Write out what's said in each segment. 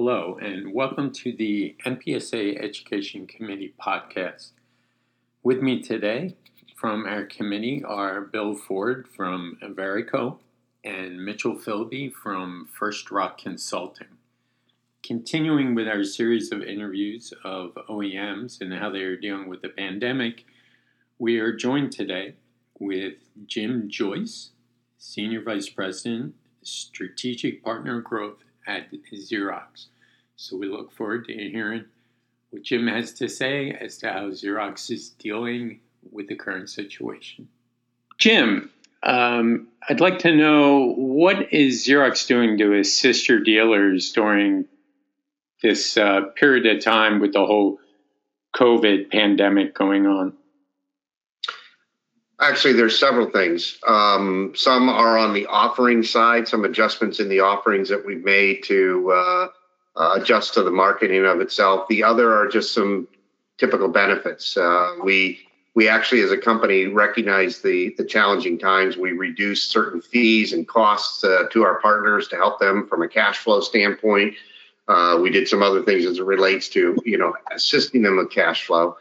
Hello, and welcome to the MPSA Education Committee podcast. With me today from our committee are Bill Ford from Verico and Mitchell Philby from First Rock Consulting. Continuing with our series of interviews of OEMs and how they are dealing with the pandemic, we are joined today with Jim Joyce, Senior Vice President, Strategic Partner Growth at Xerox. So we look forward to hearing what Jim has to say as to how Xerox is dealing with the current situation. Jim, um, I'd like to know what is Xerox doing to assist your dealers during this uh, period of time with the whole COVID pandemic going on? Actually, there's several things. Um, some are on the offering side, some adjustments in the offerings that we've made to uh, uh, adjust to the marketing of itself. The other are just some typical benefits. Uh, we we actually, as a company, recognize the the challenging times. We reduce certain fees and costs uh, to our partners to help them from a cash flow standpoint. Uh, we did some other things as it relates to you know assisting them with cash flow.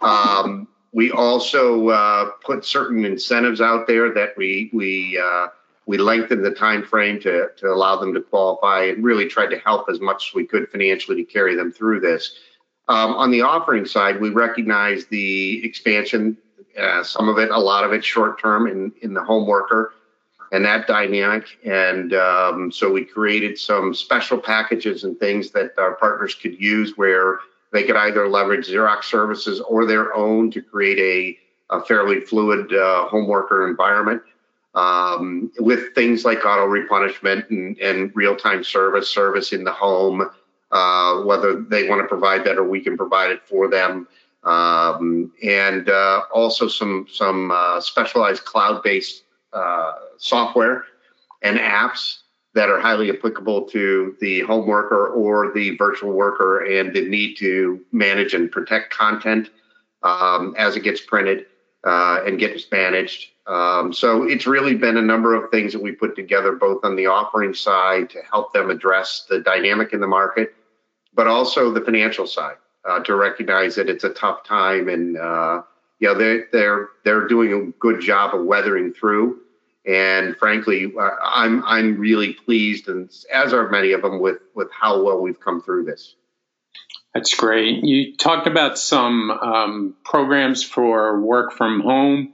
Um, we also uh, put certain incentives out there that we we uh, we lengthened the time frame to to allow them to qualify and really tried to help as much as we could financially to carry them through this. Um, on the offering side, we recognize the expansion. Uh, some of it, a lot of it, short term in in the home worker and that dynamic. And um, so we created some special packages and things that our partners could use where they could either leverage Xerox services or their own to create a, a fairly fluid uh, home worker environment um, with things like auto replenishment and, and real time service, service in the home, uh, whether they want to provide that or we can provide it for them. Um, and uh, also some some uh, specialized cloud based uh, software and apps that are highly applicable to the home worker or the virtual worker and the need to manage and protect content um, as it gets printed uh, and gets managed. Um, so it's really been a number of things that we put together, both on the offering side to help them address the dynamic in the market, but also the financial side uh, to recognize that it's a tough time and uh, you know they're they're they're doing a good job of weathering through. And frankly, uh, I'm I'm really pleased, and as are many of them, with with how well we've come through this. That's great. You talked about some um, programs for work from home.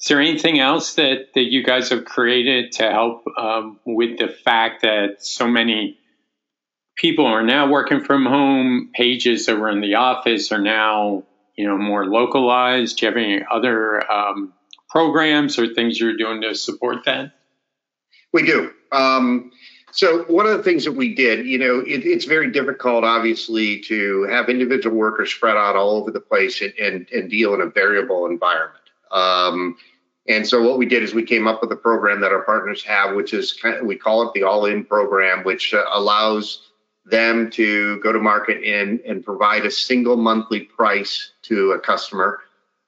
Is there anything else that, that you guys have created to help um, with the fact that so many people are now working from home? Pages that were in the office are now, you know, more localized. Do you have any other um, programs or things you're doing to support that? We do. Um, so one of the things that we did, you know, it, it's very difficult, obviously, to have individual workers spread out all over the place and, and, and deal in a variable environment. Um, and so what we did is we came up with a program that our partners have, which is kind of, we call it the All In program, which uh, allows them to go to market and, and provide a single monthly price to a customer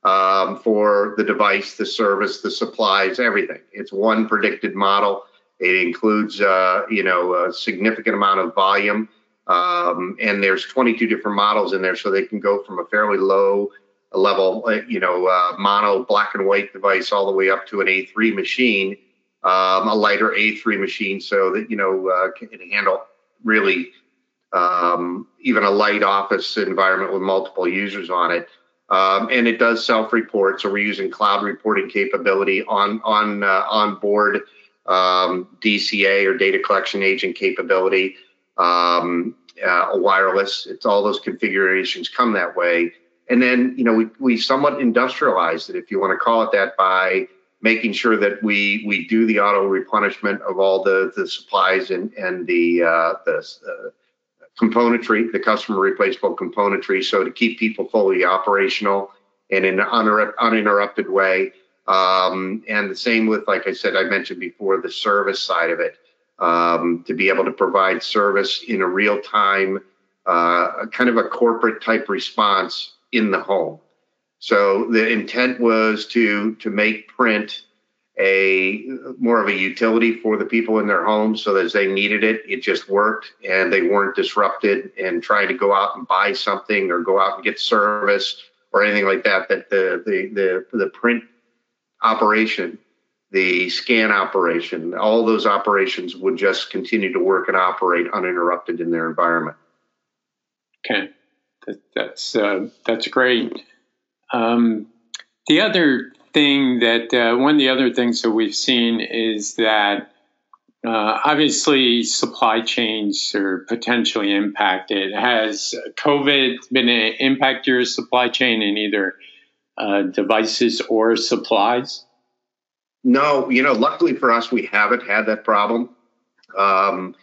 um, for the device, the service, the supplies, everything. It's one predicted model. It includes, uh, you know, a significant amount of volume, um, and there's 22 different models in there, so they can go from a fairly low level, uh, you know, uh, mono black and white device all the way up to an A3 machine, um, a lighter A3 machine, so that you know uh, can handle really um, even a light office environment with multiple users on it. Um, and it does self-report, so we're using cloud reporting capability on on uh, on board um, DCA or data collection agent capability, um, uh, wireless. It's all those configurations come that way. And then, you know, we, we somewhat industrialized it, if you want to call it that, by making sure that we we do the auto replenishment of all the, the supplies and, and the, uh, the componentry, the customer replaceable componentry. So to keep people fully operational and in an uninterrupted way. Um, and the same with, like I said, I mentioned before, the service side of it, um, to be able to provide service in a real time, uh, kind of a corporate type response in the home. So the intent was to to make print a more of a utility for the people in their homes so that as they needed it it just worked and they weren't disrupted and trying to go out and buy something or go out and get service or anything like that that the the the, the print operation the scan operation all those operations would just continue to work and operate uninterrupted in their environment. Okay. That, that's uh, that's great. Um, the other thing that uh, one of the other things that we've seen is that uh, obviously supply chains are potentially impacted. Has COVID been an impact your supply chain in either uh, devices or supplies? No, you know, luckily for us, we haven't had that problem. Um,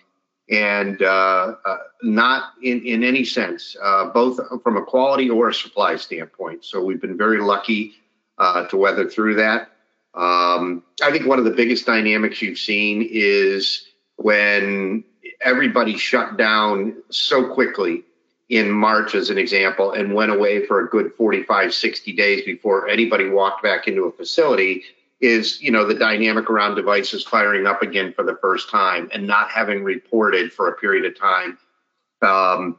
and uh, uh, not in, in any sense, uh, both from a quality or a supply standpoint. So we've been very lucky uh, to weather through that. Um, I think one of the biggest dynamics you've seen is when everybody shut down so quickly in March, as an example, and went away for a good 45, 60 days before anybody walked back into a facility is you know the dynamic around devices firing up again for the first time and not having reported for a period of time um,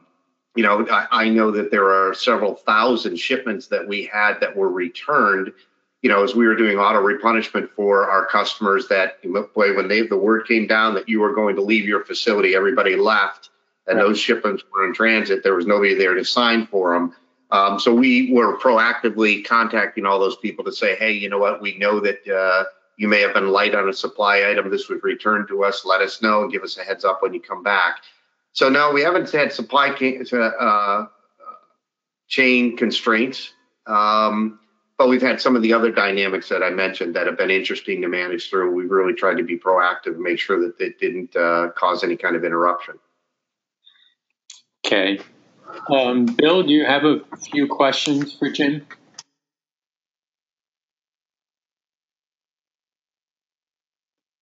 you know, I, I, know that there are several thousand shipments that we had that were returned. You know, as we were doing auto replenishment for our customers, that boy, when they the word came down that you were going to leave your facility, everybody left, and right. those shipments were in transit. There was nobody there to sign for them. Um, so we were proactively contacting all those people to say, hey, you know what? We know that uh, you may have been light on a supply item. This was returned to us. Let us know. And give us a heads up when you come back. So no, we haven't had supply chain, uh, uh, chain constraints, um, but we've had some of the other dynamics that I mentioned that have been interesting to manage through. We've really tried to be proactive and make sure that it didn't uh, cause any kind of interruption. Okay. Um, Bill, do you have a few questions for Jim?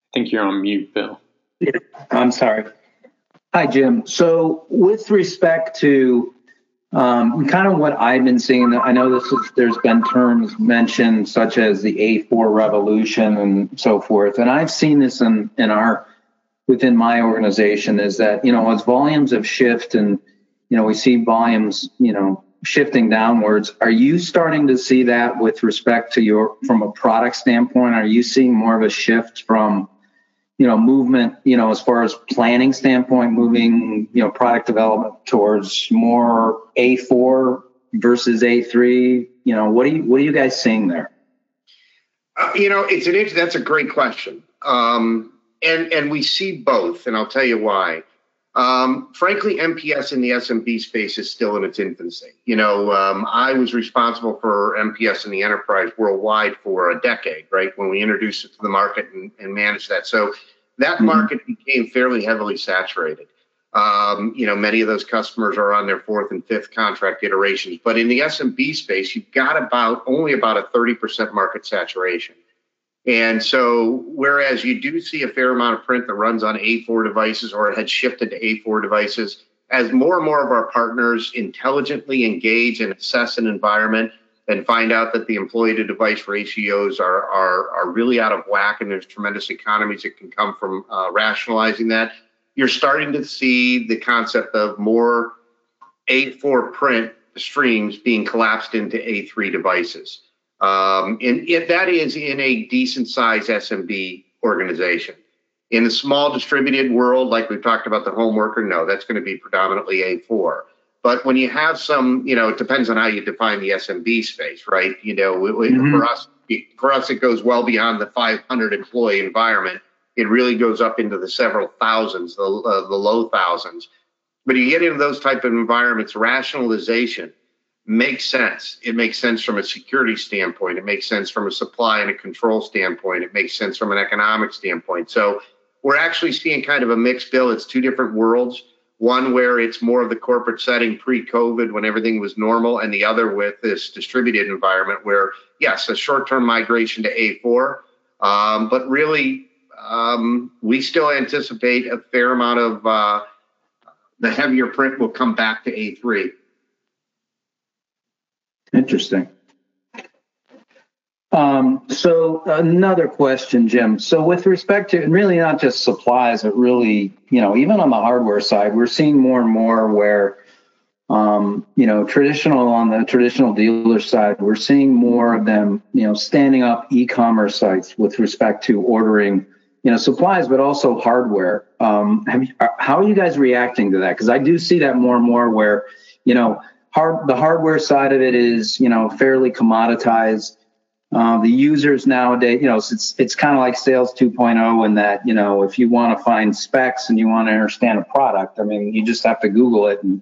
I think you're on mute, Bill. Yeah, I'm sorry. Hi, Jim. So, with respect to um, kind of what I've been seeing, I know this is there's been terms mentioned such as the A4 revolution and so forth, and I've seen this in in our within my organization is that you know as volumes have shifted and you know we see volumes you know shifting downwards are you starting to see that with respect to your from a product standpoint are you seeing more of a shift from you know movement you know as far as planning standpoint moving you know product development towards more a4 versus a3 you know what are you what are you guys seeing there? Uh, you know it's an that's a great question. Um, and and we see both and i'll tell you why um, frankly mps in the smb space is still in its infancy you know um, i was responsible for mps in the enterprise worldwide for a decade right when we introduced it to the market and, and managed that so that mm-hmm. market became fairly heavily saturated um, you know, many of those customers are on their fourth and fifth contract iterations. But in the SMB space, you've got about only about a 30% market saturation. And so, whereas you do see a fair amount of print that runs on A4 devices or it had shifted to A4 devices, as more and more of our partners intelligently engage and assess an environment and find out that the employee to device ratios are, are, are really out of whack and there's tremendous economies that can come from uh, rationalizing that, you're starting to see the concept of more A4 print streams being collapsed into A3 devices. Um, and it, that is in a decent size SMB organization. In a small distributed world, like we've talked about the home worker, no, that's going to be predominantly A4. But when you have some, you know, it depends on how you define the SMB space, right? You know, mm-hmm. for us, for us, it goes well beyond the 500 employee environment. It really goes up into the several thousands, the uh, the low thousands. But you get into those type of environments, rationalization makes sense. It makes sense from a security standpoint. It makes sense from a supply and a control standpoint. It makes sense from an economic standpoint. So we're actually seeing kind of a mixed bill. It's two different worlds. One where it's more of the corporate setting pre-COVID when everything was normal, and the other with this distributed environment where, yes, a short-term migration to A4, um, but really um, we still anticipate a fair amount of uh, the heavier print will come back to A3. Interesting. Um, so another question, Jim. So with respect to and really not just supplies, but really, you know, even on the hardware side, we're seeing more and more where, um, you know, traditional on the traditional dealer side, we're seeing more of them, you know, standing up e-commerce sites with respect to ordering, you know, supplies, but also hardware. Um, you, how are you guys reacting to that? Because I do see that more and more where, you know, hard the hardware side of it is, you know, fairly commoditized uh, the users nowadays, you know, it's it's kind of like sales 2.0 in that you know if you want to find specs and you want to understand a product, I mean, you just have to Google it and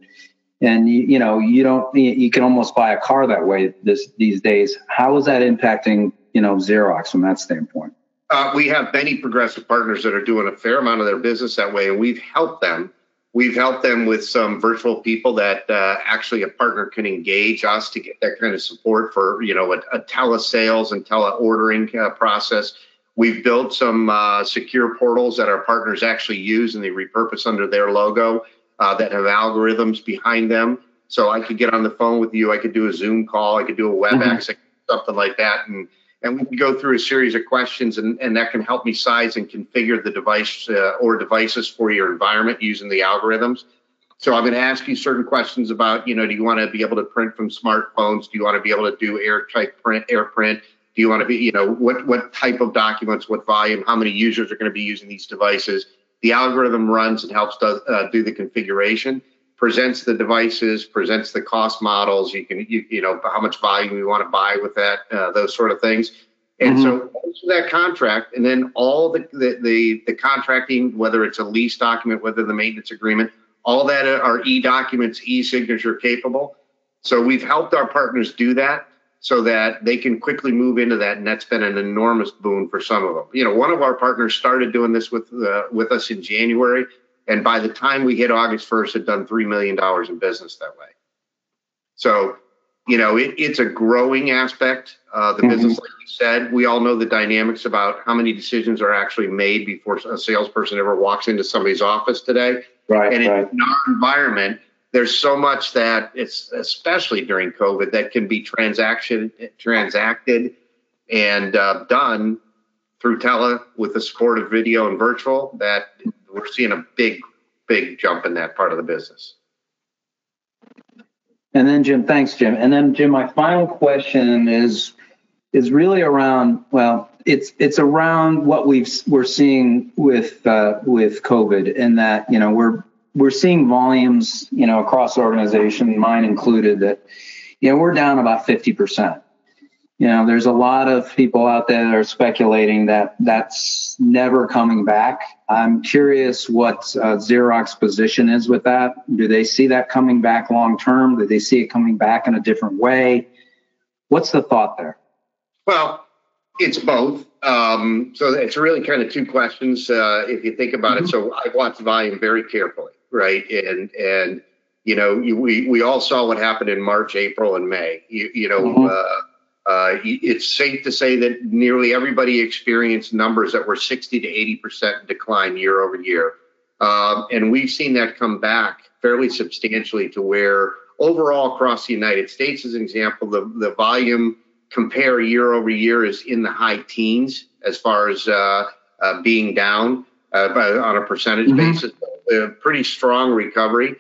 and you, you know you don't you can almost buy a car that way this these days. How is that impacting you know Xerox from that standpoint? Uh, we have many progressive partners that are doing a fair amount of their business that way, and we've helped them We've helped them with some virtual people that uh, actually a partner can engage us to get that kind of support for, you know, a, a telesales and teleordering uh, process. We've built some uh, secure portals that our partners actually use and they repurpose under their logo uh, that have algorithms behind them. So I could get on the phone with you. I could do a Zoom call. I could do a WebEx, mm-hmm. something like that, and and we can go through a series of questions and, and that can help me size and configure the device uh, or devices for your environment using the algorithms. So i'm going to ask you certain questions about you know do you want to be able to print from smartphones? Do you want to be able to do airtight print air print? Do you want to be you know what what type of documents what volume how many users are going to be using these devices? The algorithm runs and helps does, uh, do the configuration presents the devices, presents the cost models. You can, you, you know, how much volume you want to buy with that, uh, those sort of things. And mm-hmm. so that contract, and then all the, the, the the contracting, whether it's a lease document, whether the maintenance agreement, all that are e documents, e signature capable. So we've helped our partners do that so that they can quickly move into that, and that's been an enormous boon for some of them. You know, one of our partners started doing this with uh, with us in January. And by the time we hit August 1st, had done $3 million in business that way. So, you know, it, it's a growing aspect. Uh, the mm-hmm. business, like you said, we all know the dynamics about how many decisions are actually made before a salesperson ever walks into somebody's office today. Right. And right. in our environment, there's so much that it's especially during COVID that can be transaction transacted and uh, done through tele with the support of video and virtual that we're seeing a big, big jump in that part of the business. And then Jim, thanks, Jim. And then Jim, my final question is is really around well, it's it's around what we've we're seeing with uh, with COVID, in that you know we're we're seeing volumes you know across the organization, mine included, that you know we're down about fifty percent you know, there's a lot of people out there that are speculating that that's never coming back. I'm curious what uh, Xerox position is with that. Do they see that coming back long term? Do they see it coming back in a different way? What's the thought there? Well, it's both. Um, so it's really kind of two questions uh, if you think about mm-hmm. it. So I watch volume very carefully, right? And and you know, we we all saw what happened in March, April, and May. You, you know. Mm-hmm. Uh, uh, it's safe to say that nearly everybody experienced numbers that were 60 to 80 percent decline year over year, um, and we've seen that come back fairly substantially to where overall across the United States, as an example, the the volume compare year over year is in the high teens as far as uh, uh, being down uh, on a percentage mm-hmm. basis. A pretty strong recovery.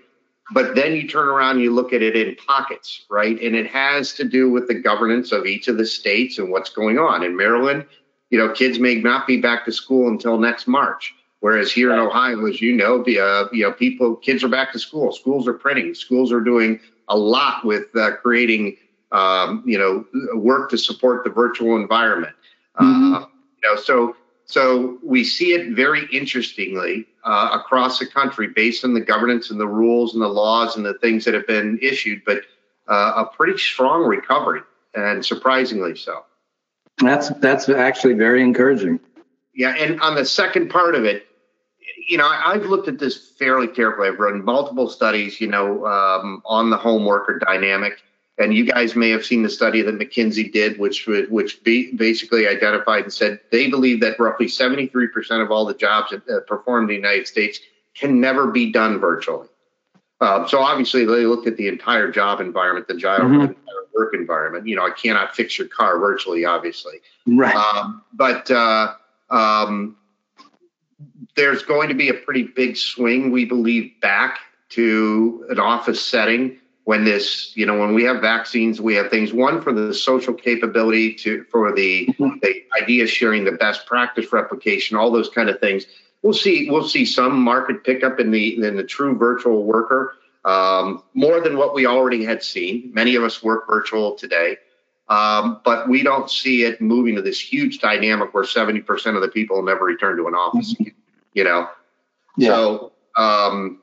But then you turn around and you look at it in pockets, right? And it has to do with the governance of each of the states and what's going on. In Maryland, you know, kids may not be back to school until next March. Whereas here in Ohio, as you know, the uh, you know people, kids are back to school. Schools are printing. Schools are doing a lot with uh, creating um, you know work to support the virtual environment. Mm-hmm. Uh, you know, so so we see it very interestingly uh, across the country based on the governance and the rules and the laws and the things that have been issued, but uh, a pretty strong recovery and surprisingly so. That's that's actually very encouraging. Yeah, and on the second part of it, you know, I've looked at this fairly carefully. I've run multiple studies, you know, um, on the home worker dynamic and you guys may have seen the study that McKinsey did, which which basically identified and said they believe that roughly 73% of all the jobs that, performed in the United States can never be done virtually. Uh, so obviously they looked at the entire job environment, the entire mm-hmm. work environment. You know, I cannot fix your car virtually, obviously. Right. Um, but uh, um, there's going to be a pretty big swing, we believe, back to an office setting when this, you know, when we have vaccines, we have things. One for the social capability to for the mm-hmm. the idea sharing, the best practice replication, all those kind of things. We'll see. We'll see some market pickup in the in the true virtual worker, um, more than what we already had seen. Many of us work virtual today, um, but we don't see it moving to this huge dynamic where seventy percent of the people never return to an office. Mm-hmm. You know, yeah. so. Um,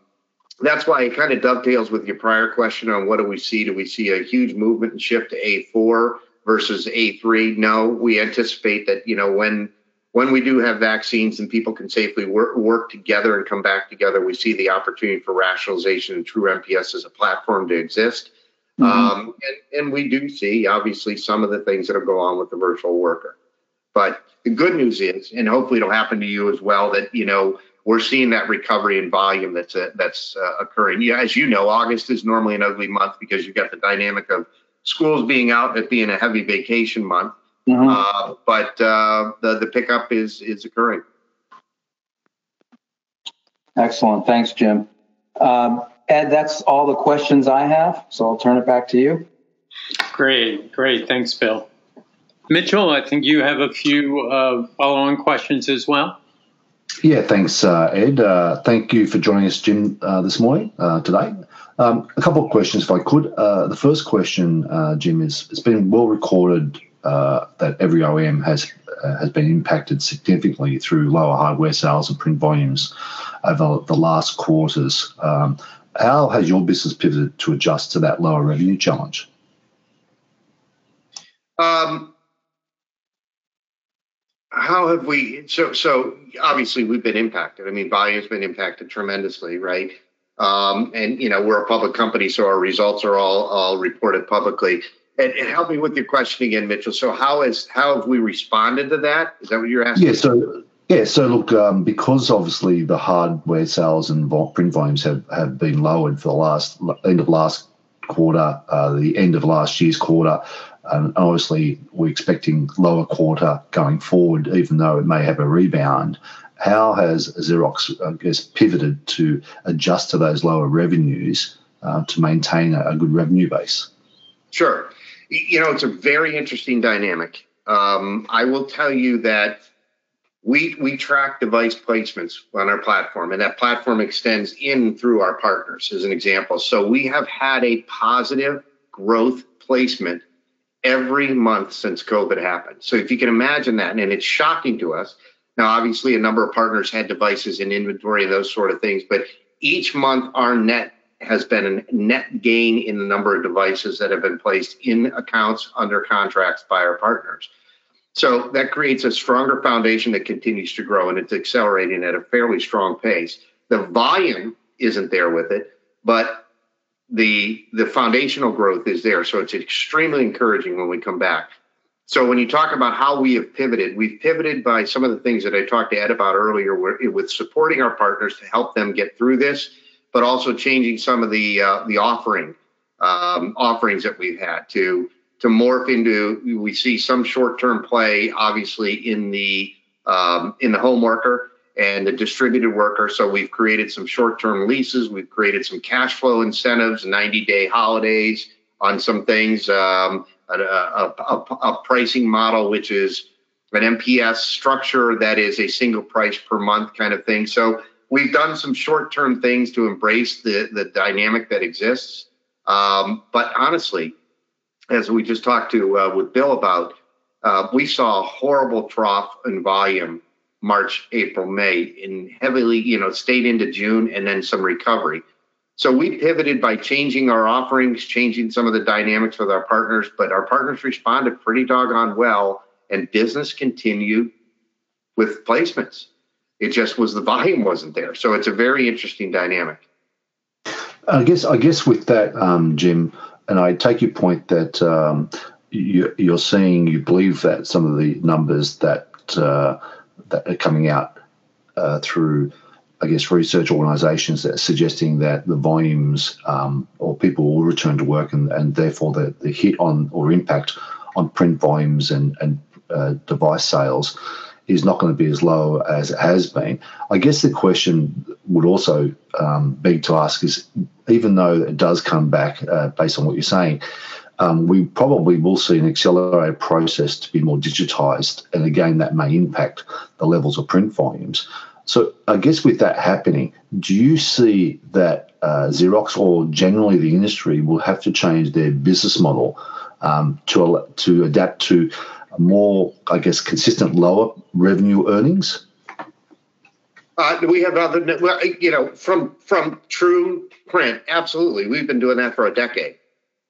that's why it kind of dovetails with your prior question on what do we see? Do we see a huge movement and shift to A4 versus A3? No, we anticipate that, you know, when when we do have vaccines and people can safely work, work together and come back together, we see the opportunity for rationalization and true MPS as a platform to exist. Mm-hmm. Um, and, and we do see, obviously, some of the things that will go on with the virtual worker. But the good news is, and hopefully it'll happen to you as well, that, you know, we're seeing that recovery in volume that's uh, that's uh, occurring. Yeah, as you know, August is normally an ugly month because you've got the dynamic of schools being out, it being a heavy vacation month. Mm-hmm. Uh, but uh, the the pickup is is occurring. Excellent, thanks, Jim. Um, Ed, that's all the questions I have, so I'll turn it back to you. Great, great, thanks, Bill. Mitchell, I think you have a few uh, follow-on questions as well. Yeah, thanks, uh, Ed. Uh, thank you for joining us, Jim, uh, this morning, uh, today. Um, a couple of questions, if I could. Uh, the first question, uh, Jim, is it's been well recorded that every OEM has has been impacted significantly through lower hardware sales and print volumes over the last quarters. Um, how has your business pivoted to adjust to that lower revenue challenge? Um, how have we so so obviously we've been impacted. I mean volume's been impacted tremendously right? Um, and you know we're a public company so our results are all all reported publicly. And, and help me with your question again mitchell. So how is how have we responded to that? Is that what you're asking? Yeah so yeah so look um, because obviously the hardware sales and print volumes have have been lowered for the last end of last quarter uh, the end of last year's quarter and obviously, we're expecting lower quarter going forward, even though it may have a rebound. How has Xerox, I guess, pivoted to adjust to those lower revenues uh, to maintain a, a, good revenue base? Sure. You know, it's a very interesting dynamic. Um, I will tell you that we we track device placements on our platform, and that platform extends in through our partners, as an example. So we have had a positive growth placement every month since COVID happened. So if you can imagine that, and it's shocking to us. Now, obviously, a number of partners had devices in inventory and those sort of things, but each month our net has been a net gain in the number of devices that have been placed in accounts under contracts by our partners. So that creates a stronger foundation that continues to grow and it's accelerating at a fairly strong pace. The volume isn't there with it, but the the foundational growth is there. So it's extremely encouraging when we come back. So when you talk about how we have pivoted, we've pivoted by some of the things that I talked to Ed about earlier, with supporting our partners to help them get through this, but also changing some of the uh, the offering um, offerings that we've had to to morph into. We see some short term play, obviously in the um, in the home worker, and the distributed worker. So we've created some short term leases, we've created some cash flow incentives, 90 day holidays on some things, um, a, a, a, a, pricing model, which is an MPS structure that is a single price per month kind of thing. So we've done some short term things to embrace the, the dynamic that exists. Um, but honestly, as we just talked to uh, with Bill about, uh, we saw a horrible trough in volume March, April, May, and heavily, you know, stayed into June and then some recovery. So we pivoted by changing our offerings, changing some of the dynamics with our partners, but our partners responded pretty doggone well, and business continued with placements. It just was the volume wasn't there. So it's a very interesting dynamic. I guess I guess with that, um, Jim, and I take your point that um, you, are seeing, you believe that some of the numbers that uh, that are coming out uh, through I guess, research organisations that are suggesting that the volumes um, or people will return to work, and, and therefore the, the hit on or impact on print volumes and and uh, device sales is not going to be as low as it has been. I guess the question would also um, to ask is, even though it does come back uh, based on what you're saying, um, we probably will see an accelerated process to be more digitized. And again, that may impact the levels of print volumes. So, I guess with that happening, do you see that uh, Xerox or generally the industry will have to change their business model um, to, to adapt to more, I guess, consistent lower revenue earnings? Uh, we have other, you know, from from true print. Absolutely, we've been doing that for a decade.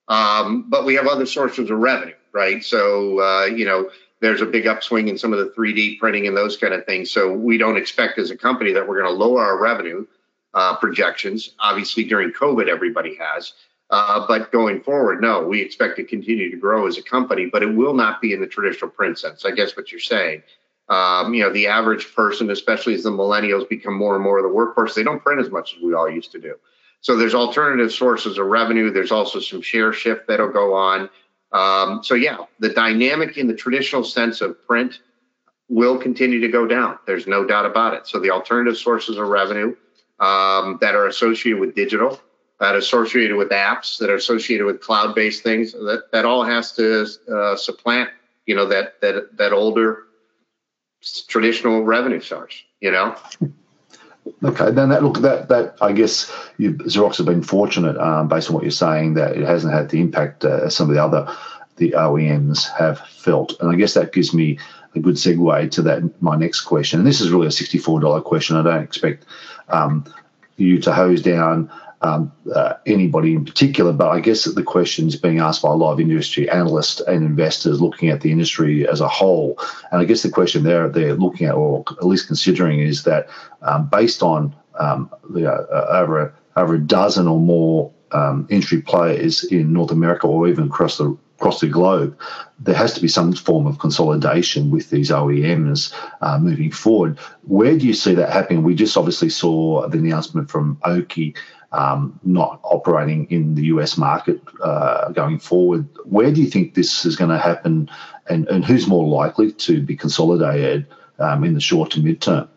Um, but we have other sources of revenue, right? So, uh, you know, there's a big upswing in some of the 3D printing and those kind of things. So we don't expect as a company that we're going to lower our revenue uh, projections. Obviously, during COVID, everybody has. Uh, but going forward, no, we expect to continue to grow as a company, but it will not be in the traditional print sense. I guess what you're saying. Um, you know, the average person, especially as the millennials become more and more of the workforce, they don't print as much as we all used to do. So there's alternative sources of revenue. There's also some share shift that'll go on. Um, so yeah, the dynamic in the traditional sense of print will continue to go down. There's no doubt about it. So the alternative sources of revenue um, that are associated with digital, that are associated with apps, that are associated with cloud-based things, that that all has to uh, supplant, you know, that that that older traditional revenue source. You know. Okay, then that look that that I guess you, Xerox have been fortunate, um, based on what you're saying, that it hasn't had the impact uh, some of the other the OEMs have felt, and I guess that gives me a good segue to that my next question. And this is really a sixty-four dollar question. I don't expect um, you to hose down um, uh, anybody in particular, but I guess that the question is being asked by a lot of industry analysts and investors looking at the industry as a whole. And I guess the question they're, they're looking at, or at least considering, is that um, based on um, you know, uh, over, a, over a dozen or more um, industry players in North America or even across the across the globe, there has to be some form of consolidation with these OEMs uh, moving forward. Where do you see that happening? We just obviously saw the announcement from Oki um, not operating in the US market uh, going forward. Where do you think this is going to happen, and, and who's more likely to be consolidated um, in the short to mid term?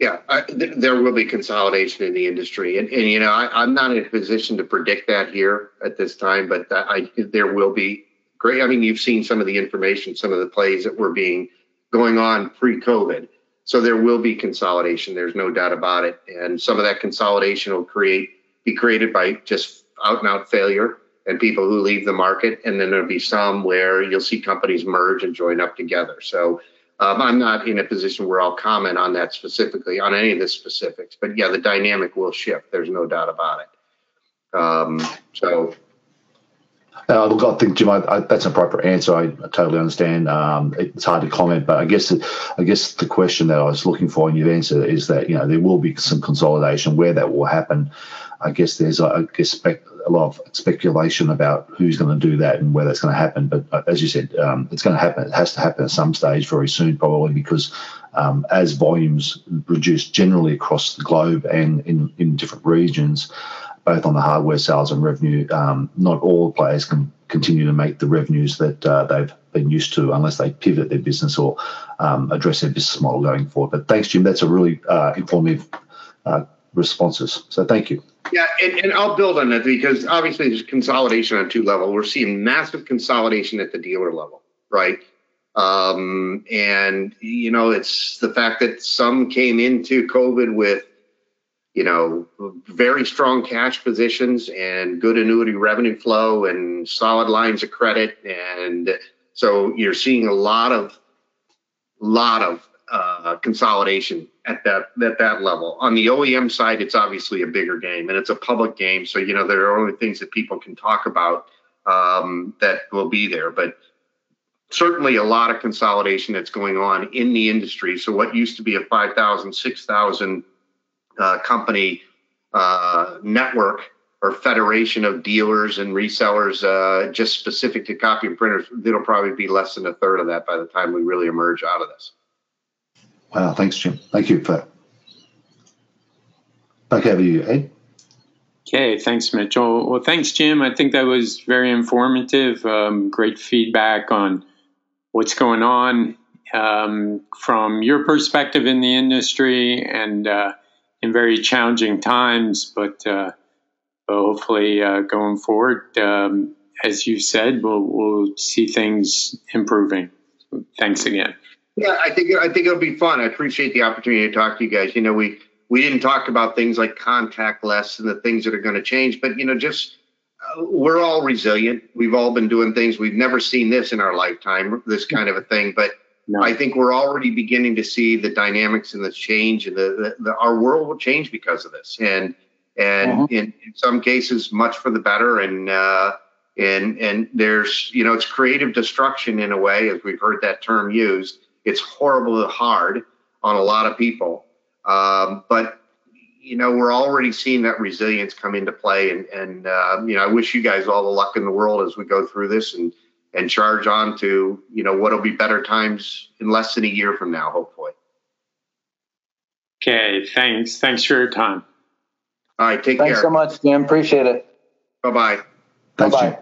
Yeah, I, th- there will be consolidation in the industry, and, and you know I, am not in a position to predict that here at this time, but I, there will be great. I mean, you've seen some of the information, some of the plays that were being going on pre-COVID so there will be consolidation. There's no doubt about it. And some of that consolidation will create be created by just out and out failure and people who leave the market. And then there'll be some where you'll see companies merge and join up together. So um, I'm not in a position where I'll comment on that specifically, on any of the specifics. But yeah, the dynamic will shift. There's no doubt about it. Um, so uh, look, I think Jim, I, I, that's an appropriate answer. I, I totally understand. Um, it's hard to comment, but I guess I guess the question that I was looking for in your answer is that you know there will be some consolidation. Where that will happen, I guess there's I guess spec, a lot of speculation about who's going to do that and where that's going to happen. But uh, as you said, um, it's going to happen. It has to happen at some stage very soon, probably because um, as volumes reduce generally across the globe and in in different regions both on the hardware sales and revenue. Um, not all players can continue to make the revenues that uh, they've been used to unless they pivot their business or um, address their business model going forward. But thanks, Jim. That's a really uh, informative uh, responses. So thank you. Yeah, and, and I'll build on that because obviously there's consolidation on two levels. We're seeing massive consolidation at the dealer level, right? Um, and you know, it's the fact that some came into COVID with you know, very strong cash positions and good annuity revenue flow and solid lines of credit. And so you're seeing a lot of, lot of uh, consolidation at that at that level. On the OEM side, it's obviously a bigger game and it's a public game. So you know there are only things that people can talk about um, that will be there. But certainly a lot of consolidation that's going on in the industry. So what used to be a 5,000, 6,000 uh, company uh, network or federation of dealers and resellers uh, just specific to copy and printers, it'll probably be less than a third of that by the time we really emerge out of this. Wow, thanks, Jim. Thank you for that. back over to you, Ed. Okay, thanks, Mitchell. Well, thanks, Jim. I think that was very informative. Um, great feedback on what's going on um, from your perspective in the industry and uh, in very challenging times, but uh, hopefully uh, going forward, um, as you said, we'll, we'll see things improving. Thanks again. Yeah, I think I think it'll be fun. I appreciate the opportunity to talk to you guys. You know, we we didn't talk about things like contactless and the things that are going to change, but you know, just uh, we're all resilient. We've all been doing things. We've never seen this in our lifetime, this kind of a thing. But no. I think we're already beginning to see the dynamics and the change, and the, the, the our world will change because of this. And and uh-huh. in, in, some cases, much for the better. And uh, and and there's you know, it's creative destruction in a way, as we've heard that term used it's horrible hard on a lot of people. Um, but you know, we're already seeing that resilience come into play, and and uh, you know, I wish you guys all the luck in the world as we go through this and and charge on to you know what'll be better times in less than a year from now, hopefully. Okay, thanks. Thanks for your time. All right, take thanks care. Thanks so much, Jim. Appreciate it. Bye bye. Bye bye.